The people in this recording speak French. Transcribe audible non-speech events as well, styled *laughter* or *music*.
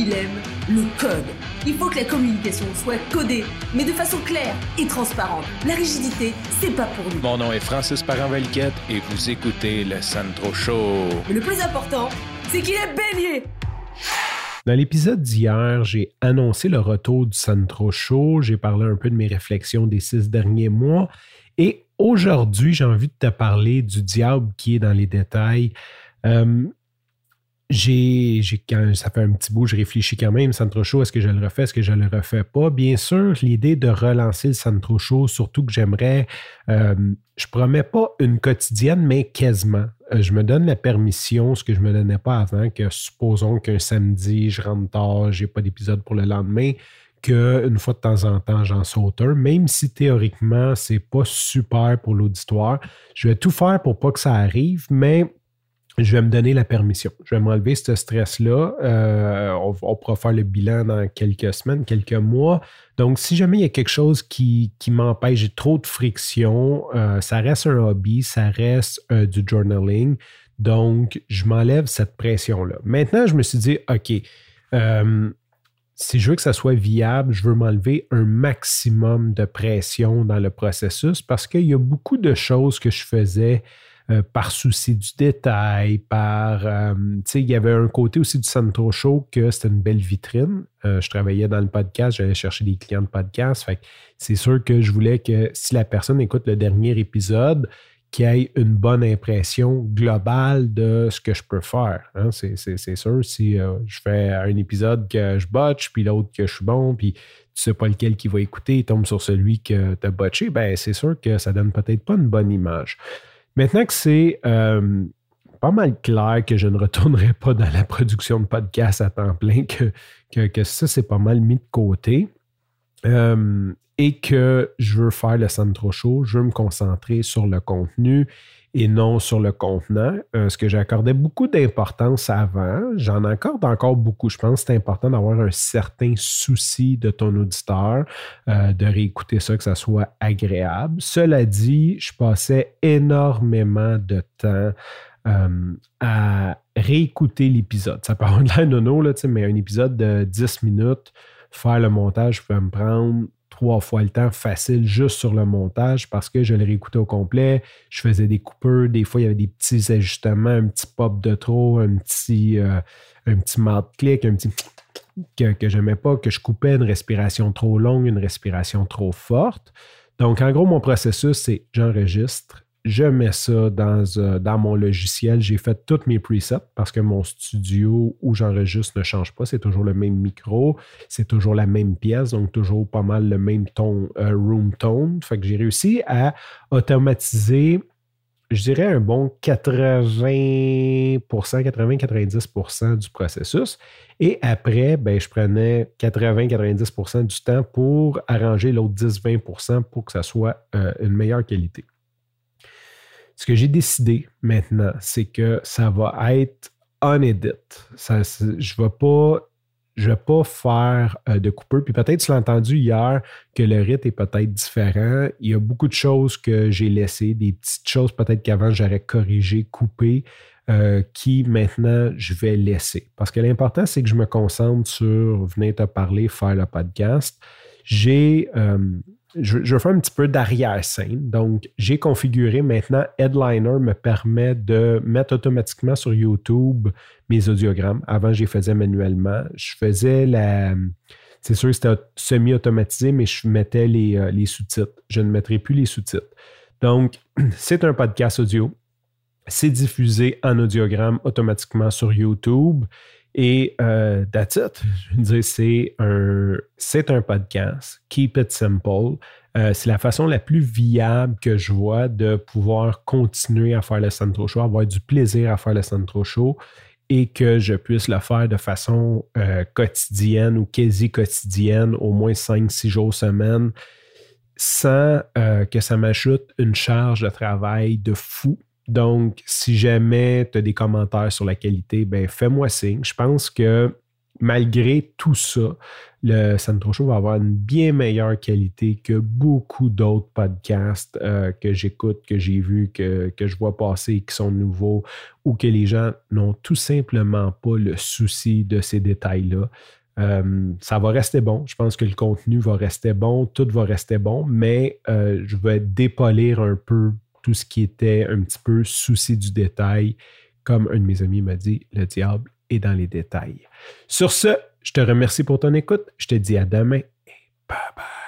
il aime le code. Il faut que la communication soit codée, mais de façon claire et transparente. La rigidité, c'est pas pour nous. Mon nom est Francis parent et vous écoutez le Sandro Show. Mais le plus important, c'est qu'il est bélier. Dans l'épisode d'hier, j'ai annoncé le retour du Sandro Show. J'ai parlé un peu de mes réflexions des six derniers mois. Et aujourd'hui, j'ai envie de te parler du diable qui est dans les détails. Euh, j'ai, quand ça fait un petit bout, je réfléchis quand même, Centro Show, est-ce que je le refais, est-ce que je le refais pas? Bien sûr, l'idée de relancer le Centro Show, surtout que j'aimerais, euh, je promets pas une quotidienne, mais quasiment. Euh, je me donne la permission, ce que je me donnais pas avant, que supposons qu'un samedi, je rentre tard, j'ai pas d'épisode pour le lendemain, qu'une fois de temps en temps, j'en saute un, même si théoriquement, c'est pas super pour l'auditoire. Je vais tout faire pour pas que ça arrive, mais je vais me donner la permission. Je vais m'enlever ce stress-là. Euh, on, pourra faire le bilan dans quelques semaines, quelques mois. Donc, si jamais il y a quelque chose qui, m'empêche, j'ai trop de friction, euh, ça reste un hobby, ça reste euh, du journaling. Donc, je m'enlève cette pression-là. Maintenant, je me suis dit, OK, si je veux que ça soit viable, je veux m'enlever un maximum de pression dans le processus parce qu'il y a beaucoup de choses que je faisais euh, par souci du détail, par... Euh, tu sais, il y avait un côté aussi du Santo Show que c'était une belle vitrine. Euh, je travaillais dans le podcast, j'allais chercher des clients de podcast. Fait c'est sûr que je voulais que si la personne écoute le dernier épisode, qu'il ait une bonne impression globale de ce que je peux faire. Hein. C'est, sûr, si je fais un épisode que je botche, puis l'autre que je suis bon, puis tu sais pas lequel qui va écouter, il tombe sur celui que tu as botché, ben c'est sûr que ça donne peut-être pas une bonne image. Maintenant que c'est euh, pas mal clair que je ne retournerai pas dans la production de podcast à temps plein, que, que, ça, c'est pas mal mis de côté. Euh, et que je veux faire le centre Show, je veux me concentrer sur le contenu et non sur le contenant, euh, ce que j'accordais beaucoup d'importance avant. J'en accorde encore beaucoup. Je pense que c'est important d'avoir un certain souci de ton auditeur, euh, de réécouter ça, que ça soit agréable. Cela dit, je passais énormément de temps euh, à réécouter l'épisode. Ça peut avoir de l'air nono, là, mais un épisode de 10 minutes, faire le montage peut me prendre trois fois le temps facile juste sur le montage parce que je l'ai réécouté au complet. Je faisais des coupeurs. Des fois, il y avait des petits ajustements, un petit pop de trop, un petit, euh, un petit clic, un petit que, que j'aimais pas, que je coupais une respiration trop longue, une respiration trop forte. Donc, en gros, mon processus, c'est j'enregistre, je mets ça dans, euh, dans mon logiciel. J'ai fait tous mes presets parce que mon studio où j'enregistre ne change pas. C'est toujours le même micro, c'est toujours la même pièce, donc toujours pas mal le même ton, euh, room tone. Fait que j'ai réussi à automatiser, je dirais, un bon 80%, 80-90% du processus. Et après, ben, je prenais 80-90% du temps pour arranger l'autre 10-20% pour que ça soit euh, une meilleure qualité. Ce que j'ai décidé maintenant, c'est que ça va être unedit. Ça, je ne vais pas je vais pas faire euh, de coupeur. Puis peut-être tu l'as entendu hier que le rythme est peut-être différent. Il y a beaucoup de choses que j'ai laissées, des petites choses peut-être qu'avant j'aurais corrigé, coupé, euh, qui maintenant je vais laisser. Parce que l'important, c'est que je me concentre sur venir te parler, faire le podcast. J'ai euh, je, je, vais faire un petit peu d'arrière-scène. Donc, j'ai configuré maintenant Headliner me permet de mettre automatiquement sur YouTube mes audiogrammes. Avant, je les faisais manuellement. Je faisais la. C'est sûr que c'était semi-automatisé, mais je mettais les, euh, les sous-titres. Je ne mettrai plus les sous-titres. Donc, *clears throat* c'est un podcast audio. C'est diffusé en audiogramme automatiquement sur YouTube. Et euh, that's. Je veux dire, c'est un, c'est un podcast. Keep it simple. Euh, c'est la façon la plus viable que je vois de pouvoir continuer à faire le Centro Show, avoir du plaisir à faire le Centro Show et que je puisse le faire de façon euh, quotidienne ou quasi quotidienne, au moins 5-6 jours semaine, sans euh, que ça m'ajoute une charge de travail de fou donc, si jamais tu as des commentaires sur la qualité, ben fais-moi signe. Je pense que malgré tout ça, le Sandro Show va avoir une bien meilleure qualité que beaucoup d'autres podcasts euh, que j'écoute, que j'ai vus, que, que, je vois passer, qui sont nouveaux, ou que les gens n'ont tout simplement pas le souci de ces détails-là. Euh, ça va rester bon. Je pense que le contenu va rester bon, tout va rester bon, mais euh, je vais dépolir un peu tout ce qui était un petit peu souci du détail. Comme un de mes amis m'a dit, le diable est dans les détails. Sur ce, je te remercie pour ton écoute. Je te dis à demain et bye bye.